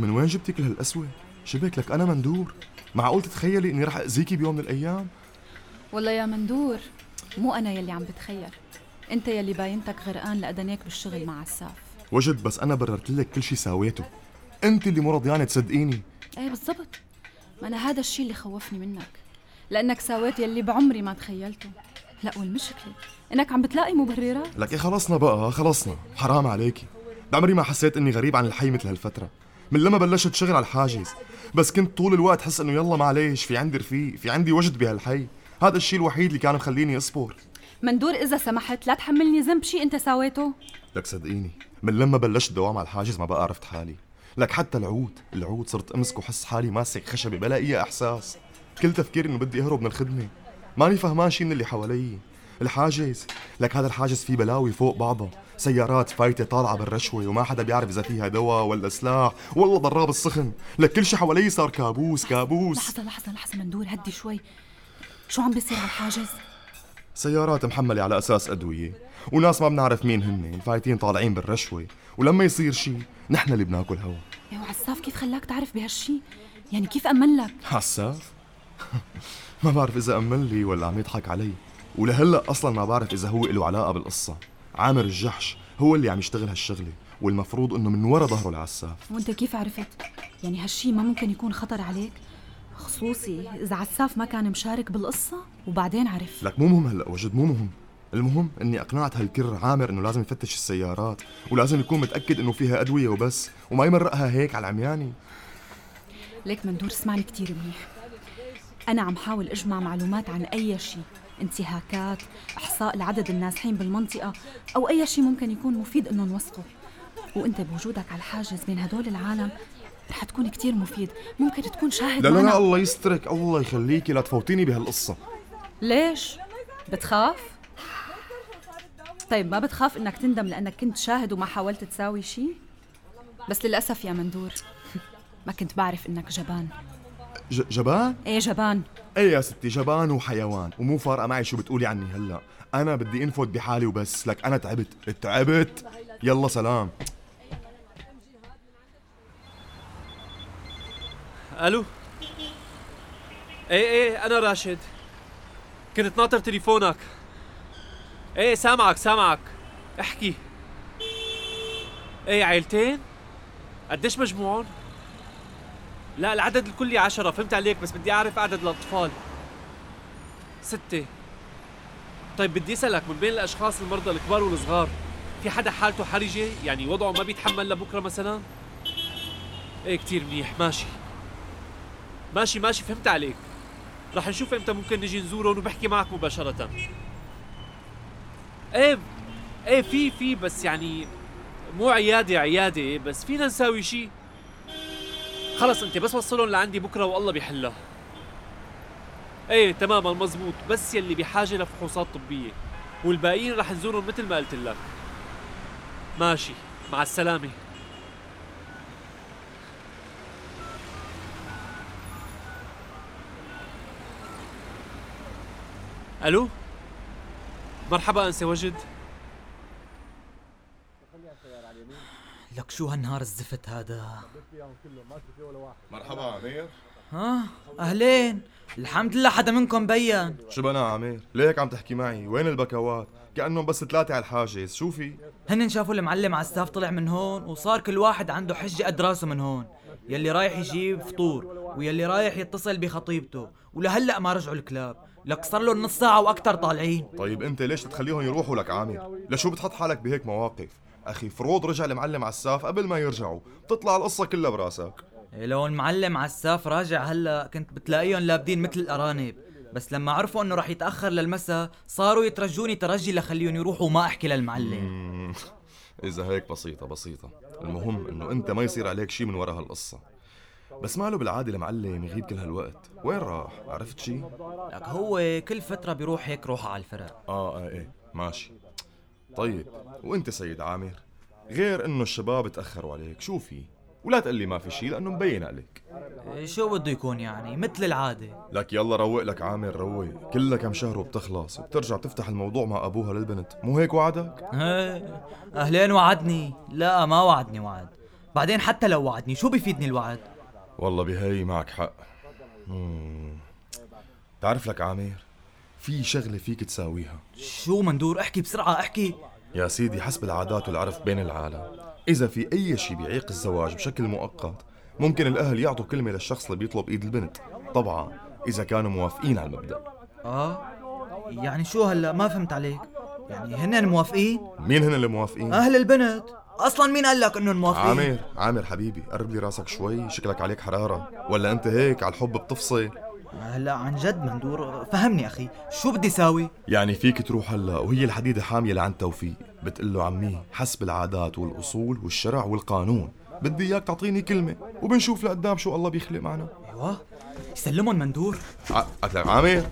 من وين جبتي كل هالقسوة؟ شبك لك أنا مندور. معقول تتخيلي إني رح أذيكي بيوم من الأيام؟ والله يا مندور مو أنا يلي عم بتخيل. أنت يلي باينتك غرقان لأدنيك بالشغل مع عساف. وجد بس أنا بررت لك كل شي ساويته. أنت اللي مو رضيانة تصدقيني. إيه بالضبط. ما أنا هذا الشيء اللي خوفني منك. لأنك ساويت يلي بعمري ما تخيلته. لا والمشكلة إنك عم بتلاقي مبررات. لك إيه خلصنا بقى خلصنا. حرام عليكي. بعمري ما حسيت إني غريب عن الحي مثل هالفترة. من لما بلشت شغل على الحاجز. بس كنت طول الوقت حس إنه يلا معليش في عندي رفيق في عندي وجد بهالحي. هذا الشيء الوحيد اللي كان مخليني أصبر. مندور إذا سمحت لا تحملني ذنب شيء أنت ساويته. لك صدقيني من لما بلشت دوام على الحاجز ما بقى عرفت حالي. لك حتى العود العود صرت أمسك وحس حالي ماسك خشبه بلا اي إحساس. كل تفكيري إنه بدي أهرب من الخدمة. ماني فهمان شي من اللي حوالي. الحاجز. لك هذا الحاجز فيه بلاوي فوق بعضها سيارات فايتة طالعة بالرشوة وما حدا بيعرف إذا فيها دواء ولا سلاح. والله ضراب السخن. لك كل شي حوالي صار كابوس كابوس. لحظة لحظة لحظة مندور هدي شوي. شو عم بيصير على الحاجز؟ سيارات محملة على أساس أدوية. وناس ما بنعرف مين هن الفايتين طالعين بالرشوة. ولما يصير شي نحن اللي بناكل هوا. يا وعساف كيف خلاك تعرف بهالشي؟ يعني كيف أمن لك؟ حساف ما بعرف إذا أمن لي ولا عم يضحك علي. ولهلا أصلا ما بعرف إذا هو له علاقة بالقصة. عامر الجحش هو اللي عم يشتغل هالشغلة والمفروض إنه من ورا ظهره العساف وأنت كيف عرفت؟ يعني هالشي ما ممكن يكون خطر عليك؟ خصوصي إذا عساف ما كان مشارك بالقصة وبعدين عرف. لك مو مهم هلا وجد مو مهم. المهم إني أقنعت هالكر عامر إنه لازم يفتش السيارات ولازم يكون متأكد إنه فيها أدوية وبس وما يمرقها هيك على العمياني ليك مندور اسمعني كتير منيح. أنا عم حاول أجمع معلومات عن أي شيء. انتهاكات إحصاء لعدد النازحين بالمنطقة أو أي شيء ممكن يكون مفيد إنه نوثقه وأنت بوجودك على الحاجز بين هدول العالم رح تكون كتير مفيد ممكن تكون شاهد لا لا. لا الله يسترك الله يخليكي لا تفوتيني بهالقصة ليش؟ بتخاف؟ طيب ما بتخاف إنك تندم لأنك كنت شاهد وما حاولت تساوي شيء؟ بس للأسف يا مندور ما كنت بعرف إنك جبان جبان؟ إيه جبان. إيه يا ستي جبان وحيوان ومو فارقة معي شو بتقولي عني هلأ. أنا بدي انفد بحالي وبس لك أنا تعبت. تعبت؟ يلا سلام. ألو؟ إيه إيه أنا راشد. كنت ناطر تليفونك. إيه سامعك سامعك. احكي. إيه عيلتين؟ قديش مجموعهم لا العدد الكلي عشرة فهمت عليك بس بدي أعرف عدد الأطفال. ستة. طيب بدي أسألك من بين الأشخاص المرضى الكبار والصغار في حدا حالته حرجة؟ يعني وضعه ما بيتحمل لبكرة مثلا؟ إيه كتير منيح. ماشي. ماشي ماشي فهمت عليك. رح نشوف إمتى ممكن نجي نزورهم وبحكي معك مباشرة. إيه إيه في في بس يعني مو عيادة عيادة بس فينا نساوي شي. خلص انت بس وصلهم لعندي بكرة والله بيحلها. إيه تماما مزبوط بس يلي بحاجة لفحوصات طبية. والباقيين رح نزورهم مثل ما قلت لك. ماشي. مع السلامة. ألو؟ مرحبا انسه وجد. لك شو هالنهار الزفت هذا؟ مرحبا عمير ها؟ أهلين. الحمد لله حدا منكم بين. شو بنا عمير ليك عم تحكي معي. وين البكوات؟ كأنهم بس ثلاثة على الحاجز. شو في؟ هن شافوا المعلم عساف طلع من هون وصار كل واحد عنده حجة قد راسه من هون. يلي رايح يجيب فطور ويلي رايح يتصل بخطيبته. ولهلأ ما رجعوا الكلاب. لك صار لهم نص ساعة وأكثر طالعين. طيب أنت ليش تخليهم يروحوا لك عامر؟ لشو بتحط حالك بهيك مواقف؟ أخي فروض رجع المعلم عساف قبل ما يرجعوا. بتطلع القصة كلها براسك. إيه لو المعلم عساف راجع هلا كنت بتلاقيهم لابدين مثل الأرانب. بس لما عرفوا إنه رح يتأخر للمسا صاروا يترجوني ترجي لخليهم يروحوا وما أحكي للمعلم. إذا هيك بسيطة بسيطة. المهم إنه أنت ما يصير عليك شي من ورا هالقصة. بس ماله بالعادة المعلم يغيب كل هالوقت. وين راح؟ عرفت شي؟ لك هو كل فترة بيروح هيك روحه على الفرق. آه آه إيه. ماشي. طيب وانت سيد عامر غير انه الشباب تأخروا عليك شو في؟ ولا تقلي ما في شي لأنه مبين عليك. إيه شو بده يكون يعني؟ مثل العادة. لك يلا روق لك عامر روق. كلها كم شهر وبتخلص وبترجع تفتح الموضوع مع أبوها للبنت. مو هيك وعدك؟ إيه، أهلين وعدني. لا ما وعدني وعد. بعدين حتى لو وعدني شو بيفيدني الوعد؟ والله بهي معك حق. مم. تعرف لك عامر في شغلة فيك تساويها. شو مندور؟ احكي بسرعة احكي. يا سيدي حسب العادات والعرف بين العالم. إذا في أي شيء بيعيق الزواج بشكل مؤقت ممكن الأهل يعطوا كلمة للشخص اللي بيطلب إيد البنت. طبعا إذا كانوا موافقين على المبدأ. آه؟ يعني شو هلا؟ ما فهمت عليك. يعني هن موافقين؟ مين هن اللي موافقين؟ أهل البنت. أصلا مين قال لك إنهم موافقين؟ عامر عامر حبيبي قرب لي راسك شوي شكلك عليك حرارة. ولا أنت هيك على الحب بتفصل؟ هلا عن جد مندور. فهمني أخي شو بدي ساوي يعني فيك تروح هلا وهي الحديدة حامية لعند توفيق. بتقول له عمي حسب العادات والأصول والشرع والقانون بدي إياك تعطيني كلمة وبنشوف لقدام شو الله بيخلق معنا. أيوه. يسلمهم مندور. ع- قلت لك عامر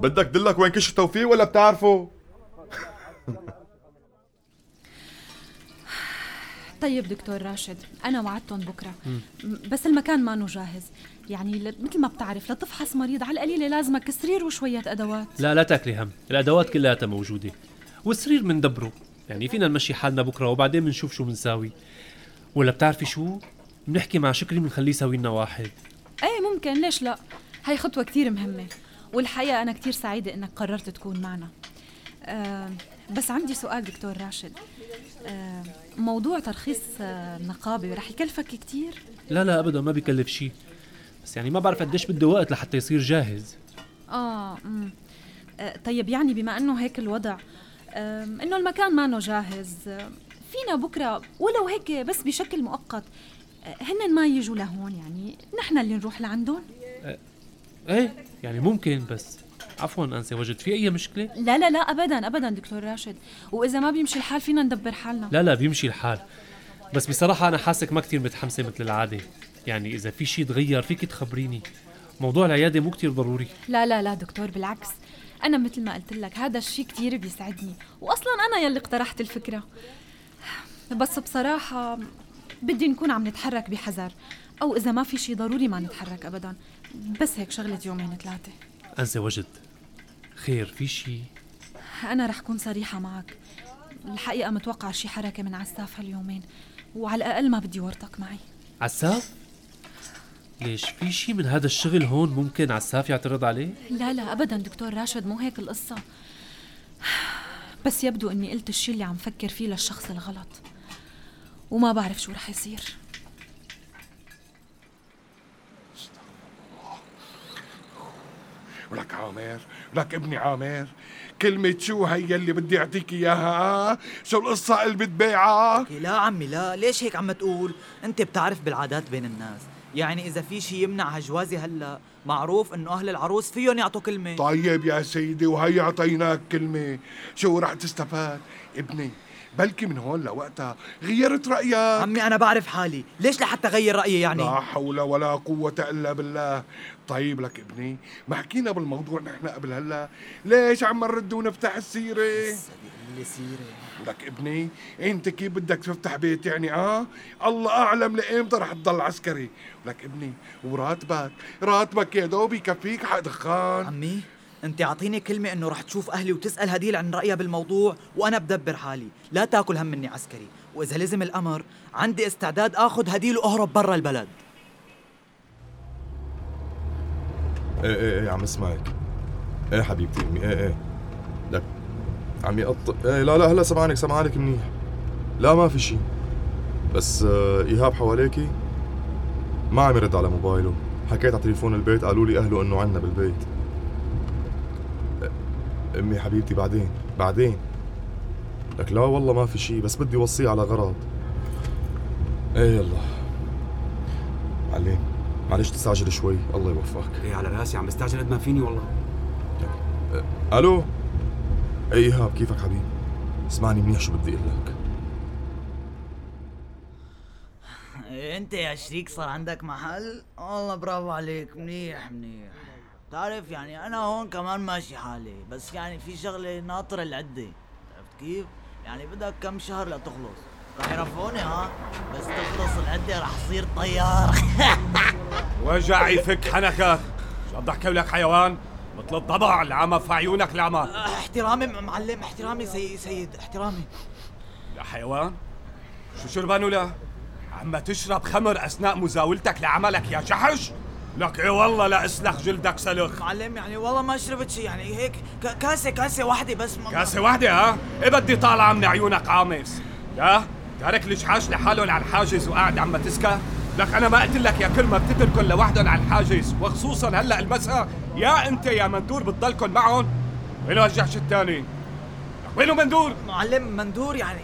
بدك دلك وين كش توفيق ولا بتعرفه؟ طيب دكتور راشد أنا وعدتهم بكرة. م- بس المكان ما جاهز. يعني ل- مثل ما بتعرف لتفحص مريض على القليلة لازمك سرير وشوية أدوات. لا لا تاكلي هم. الأدوات كلها موجودة. والسرير مندبره يعني فينا نمشي حالنا بكرة وبعدين بنشوف شو بنساوي. ولا بتعرفي شو؟ بنحكي مع شكري بنخليه يساوي لنا واحد. إيه ممكن. ليش لا؟ هاي خطوة كتير مهمة. والحقيقة أنا كتير سعيدة إنك قررت تكون معنا. آه بس عندي سؤال دكتور راشد. آه موضوع ترخيص آه النقابة رح يكلفك كتير؟ لا لا ابدا ما بيكلف شيء. بس يعني ما بعرف قديش بده وقت لحتى يصير جاهز. آه, مم. آه طيب يعني بما إنه هيك الوضع آه إنه المكان ما جاهز آه فينا بكرة ولو هيك بس بشكل مؤقت آه هن ما يجوا لهون؟ يعني نحن اللي نروح لعندهم؟ إيه يعني ممكن بس عفوا أنسي وجد في أي مشكلة؟ لا لا لا ابدا ابدا دكتور راشد. وإذا ما بيمشي الحال فينا ندبر حالنا. لا لا بيمشي الحال. بس بصراحة أنا حاسك ما كتير متحمسة مثل العادة. يعني إذا في شيء تغير فيك تخبريني. موضوع العيادة مو كتير ضروري. لا لا لا دكتور بالعكس. أنا مثل ما قلت لك هذا الشيء كثير بيسعدني. واصلا أنا يلي اقترحت الفكرة. بس بصراحة بدي نكون عم نتحرك بحذر. أو إذا ما في شيء ضروري ما نتحرك ابدا. بس هيك شغلة يومين ثلاثة. انسي وجد خير في شيء أنا رح كون صريحة معك. الحقيقة متوقع شي حركة من عساف هاليومين وعلى الأقل ما بدي ورطك معي. عساف؟ ليش في شيء من هذا الشغل هون ممكن عساف يعترض عليه؟ لا لا ابدا دكتور راشد مو هيك القصة. بس يبدو إني قلت الشيء اللي عم فكر فيه للشخص الغلط وما بعرف شو رح يصير. ولك عامر ولك ابني عامر. كلمة شو هي اللي بدي أعطيك إياها؟ ها؟ شو القصة اللي بتبيعها؟ لا عمي لا. ليش هيك عم تقول؟ أنت بتعرف بالعادات بين الناس. يعني إذا في شيء يمنع هالجوازه هلأ معروف إنه أهل العروس فيهم يعطوا كلمة. طيب يا سيدي وهي أعطيناك كلمة. شو رح تستفاد؟ ابني بلكي من هون لوقتها. غيرت رأيك. عمي أنا بعرف حالي. ليش لحتى غير رأيي يعني؟ لا حول ولا قوة إلا بالله. طيب لك ابني ما حكينا بالموضوع نحن قبل هلا. ليش عم نرد ونفتح السيرة؟ اللي سيره لك ابني أنت كيف بدك تفتح بيت يعني؟ آه؟ الله أعلم لإيمتى رح تضل عسكري. لك ابني وراتبك. راتبك يا دوب يكفيك حق دخان. عمي. انت اعطيني كلمة انه رح تشوف أهلي وتسأل هديل عن رأيها بالموضوع وأنا بدبر حالي. لا تاكل هم مني عسكري. وإذا لزم الأمر عندي استعداد آخذ هديل وأهرب برا البلد. إيه إيه إيه عم اسمعك. إيه حبيبتي امي إيه إيه. لك عم يقط إيه لا لا هلا سمعانك سمعانك منيح. لا ما في شيء بس آه إيهاب حواليكي ما عم يرد على موبايله. حكيت على تليفون البيت قالوا لي أهله إنه عنا بالبيت. أمي حبيبتي بعدين بعدين. لك لا والله ما في شيء بس بدي وصيه على غرض. إيه يلا. معلم معلش تستعجل شوي الله يوفقك. إيه على راسي عم بستعجل قد ما فيني والله. ألو؟ اي إيهاب كيفك حبيبي؟ اسمعني منيح شو بدي أقول لك. أنت يا شريك صار عندك محل؟ والله برافو عليك منيح منيح. تعرف يعني أنا هون كمان ماشي حالي بس يعني في شغلة ناطرة العده عرفت كيف؟ يعني بدك كم شهر لتخلص. رح يرفعوني ها؟ بس تخلص العدة رح صير طيار. وجع يفك حنكك شو عم ضحكي لك حيوان؟ مثل الضبع العمى في عيونك العمى. احترامي معلم احترامي سي سيد احترامي. يا حيوان. شو شربان ولا عم تشرب خمر أثناء مزاولتك لعملك يا جحش. لك إيه والله لا أسلخ جلدك سلخ. معلم يعني والله ما شربت شيء يعني هيك كاسة كاسة واحدة بس ما كاسة واحدة ها؟ إيه بدي طالعة من عيونك قامص يا؟ تارك الجحاش لحالهم على الحاجز وقاعد عم تسكى لك أنا ما قلت لك يا كل ما بتتركن لوحدهم على الحاجز وخصوصا هلأ المساء يا أنت يا مندور بتضلكن معهم. وينه الجحش الثاني لك وينه مندور؟ معلم مندور يعني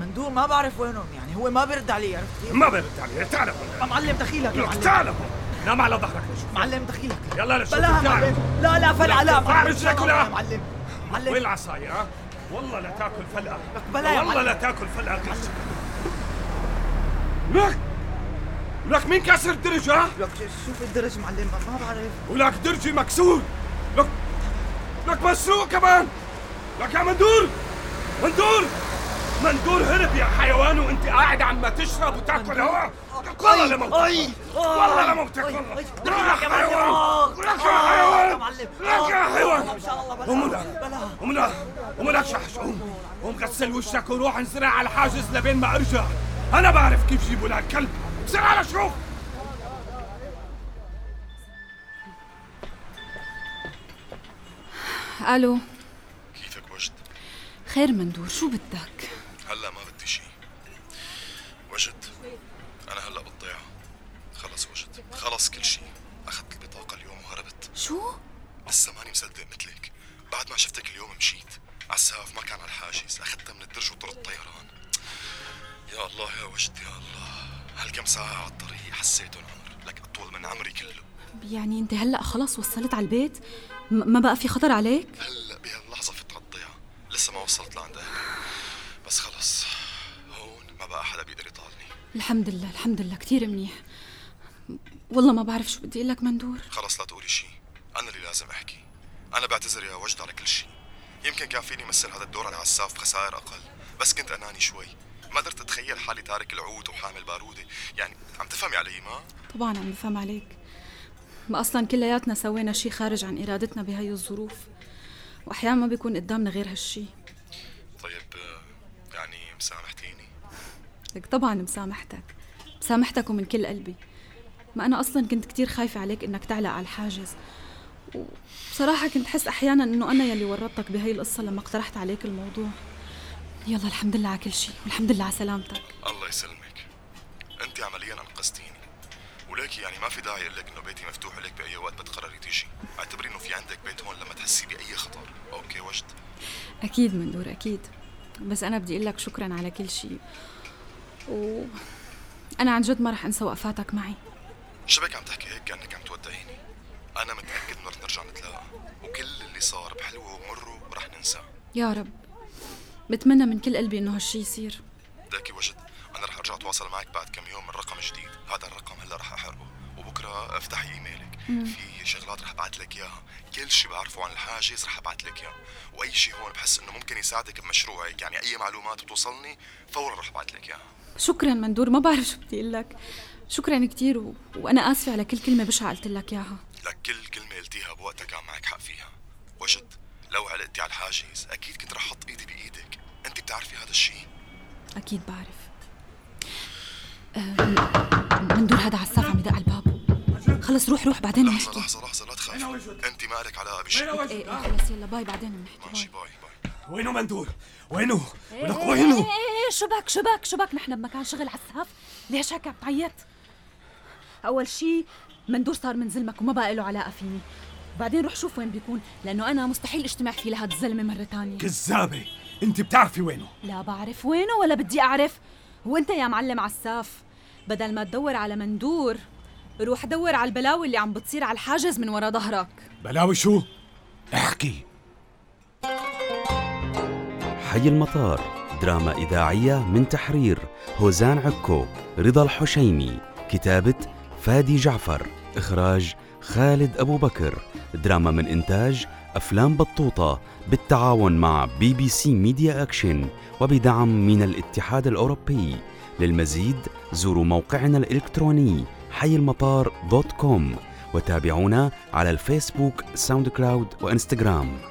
مندور ما بعرف وينهم يعني هو ما بيرد علي عرفت؟ ما برد عليه تعال هون. معلم دخيلك لك تعال. نام على ظهرك معلم دخيلك. يلا لشوف بلا تعال. معلم لا لا فلقه لا ارفع معلم. رجلك؟ يا معلم. معلم. وين العصاية؟ والله لا تأكل فلقة بلا يا والله. لا تأكل فلقة لك لك مين كسر الدرج ها؟ لك شوف الدرج معلم ما بعرف. ولك درجي مكسور. لك لك مسروق كمان. لك يا مندور. مندور. مندور هرب يا حيوان وانت قاعد عم تشرب وتاكل هوا والله لموتك والله لموتك والله لك يا حيوان لك يا حيوان لك يا حيوان قوم لك قوم لك قوم لك شحش قوم قوم غسل وشك وروح انزرع على الحاجز لبين ما ارجع أنا بعرف كيف جيبوا لك كلب بسرعة لشوف ألو كيفك وجد؟ خير مندور شو بدك هلا ما بدي شي وجد أنا هلا بالضيعة خلص وجد خلص كل شي اخذت البطاقة اليوم وهربت شو لسه ماني مصدق مثلك. بعد ما شفتك اليوم مشيت. عساف ما كان على الحاجز. أخذتها من الدرج وطرت طيران. يا الله يا وجد يا الله. هالكم ساعة على الطريق حسيتهم عمر لك أطول من عمري كله. يعني أنت هلأ خلص وصلت على البيت؟ ما بقى في خطر عليك؟ هلأ بهاللحظة فت على الضيعة لسه ما وصلت لعند أهلي. بس خلص هون ما بقى حدا بيقدر يطالني الحمد لله الحمد لله. كثير منيح. والله ما بعرف شو بدي أقول لك مندور. خلص لا تقولي شي. أنا اللي لازم أحكي. أنا بعتذر يا وجد على كل شي. يمكن كان فيني مثل هذا الدور على عساف بخسائر أقل. بس كنت أناني شوي. ما قدرت أتخيل حالي تارك العود وحامل بارودة. يعني عم تفهمي علي ما؟ طبعا عم بفهم عليك. ما أصلا كلياتنا سوينا شي خارج عن إرادتنا بهي الظروف. واحيانا ما بيكون قدامنا غير هالشي. طيب يعني مسامحتيني؟ لك طبعا مسامحتك. مسامحتك ومن كل قلبي. ما أنا أصلا كنت كتير خايفة عليك إنك تعلق على الحاجز. وبصراحه كنت حس أحيانا إنه أنا يلي ورطتك بهي القصة لما اقترحت عليك الموضوع. يلا الحمد لله على كل شيء والحمد لله على سلامتك. الله يسلمك. أنت عمليا أنقذتيني. وليكي يعني ما في داعي أقول لك إنه بيتي مفتوح لك بأي وقت بتقرري تيجي. أعتبري إنه في عندك بيت هون لما تحسي بأي خطر. أوكي وجد؟ أكيد مندور أكيد. بس أنا بدي أقول لك شكرا على كل شيء. و أنا عن جد ما رح أنسى وقفاتك معي. شبك عم تحكي هيك؟ كأنك عم أنا متأكد إنه رح نرجع نتلاقى. وكل اللي صار بحلوة ومره ورح ننساه يا رب. بتمنى من كل قلبي إنه هالشي يصير. داكي وجد أنا رح أرجع أتواصل معك بعد كم يوم من رقم جديد. هذا الرقم هلأ رح أحرقه. وبكرة افتحي إيميلك. في شغلات رح ابعث لك إياها. كل شيء بعرفه عن الحاجز رح ابعث لك اياه وأي شيء هون بحس إنه ممكن يساعدك بمشروعك يعني أي معلومات بتوصلني فورا رح ابعث لك إياها. شكرا مندور. ما بعرف شو بدي أقول لك. شكرا كثير و... وأنا آسفة على كل كلمة بشعه قلت لك إياها. لك كل كلمة قلتيها بوقتها كان معك حق فيها. وجد لو علقتي على الحاجز أكيد كنت رح أحط إيدي بإيدك. أنت بتعرفي هذا الشيء أكيد بعرف. أه مندور هذا عساف عم يدق على الباب. خلص روح روح بعدين بنحكي لحظة لحظة لا تخافي أنت ما لك علاقة بشيء إيه إيه خلص يلا bye بعدين بنحكي ماشي bye. bye وينه مندور وينه؟ ولك إيه وينه إيه شبك شبك شبك نحن بمكان شغل عساف ليش هيك عم تعيط أول شي مندور صار من زلمك وما بقى له علاقة فيني. بعدين روح شوف وين بيكون لأنه أنا مستحيل اجتمع فيه لهذا الزلمه مرة تانية. كذابة! أنت بتعرفي وينه. لا بعرف وينه ولا بدي أعرف. وأنت يا معلم عساف بدل ما تدور على مندور روح دور على البلاوي اللي عم بتصير على الحاجز من ورا ظهرك. بلاوي شو؟ احكي. حي المطار دراما إذاعية من تحرير هوزان عكو رضا الحشيمي كتابة فادي جعفر إخراج خالد أبو بكر دراما من إنتاج أفلام بطوطة بالتعاون مع بي بي سي ميديا أكشن وبدعم من الاتحاد الأوروبي. للمزيد زوروا موقعنا الإلكتروني حي المطار دوت كوم وتابعونا على الفيسبوك ساوند كلاود وإنستغرام.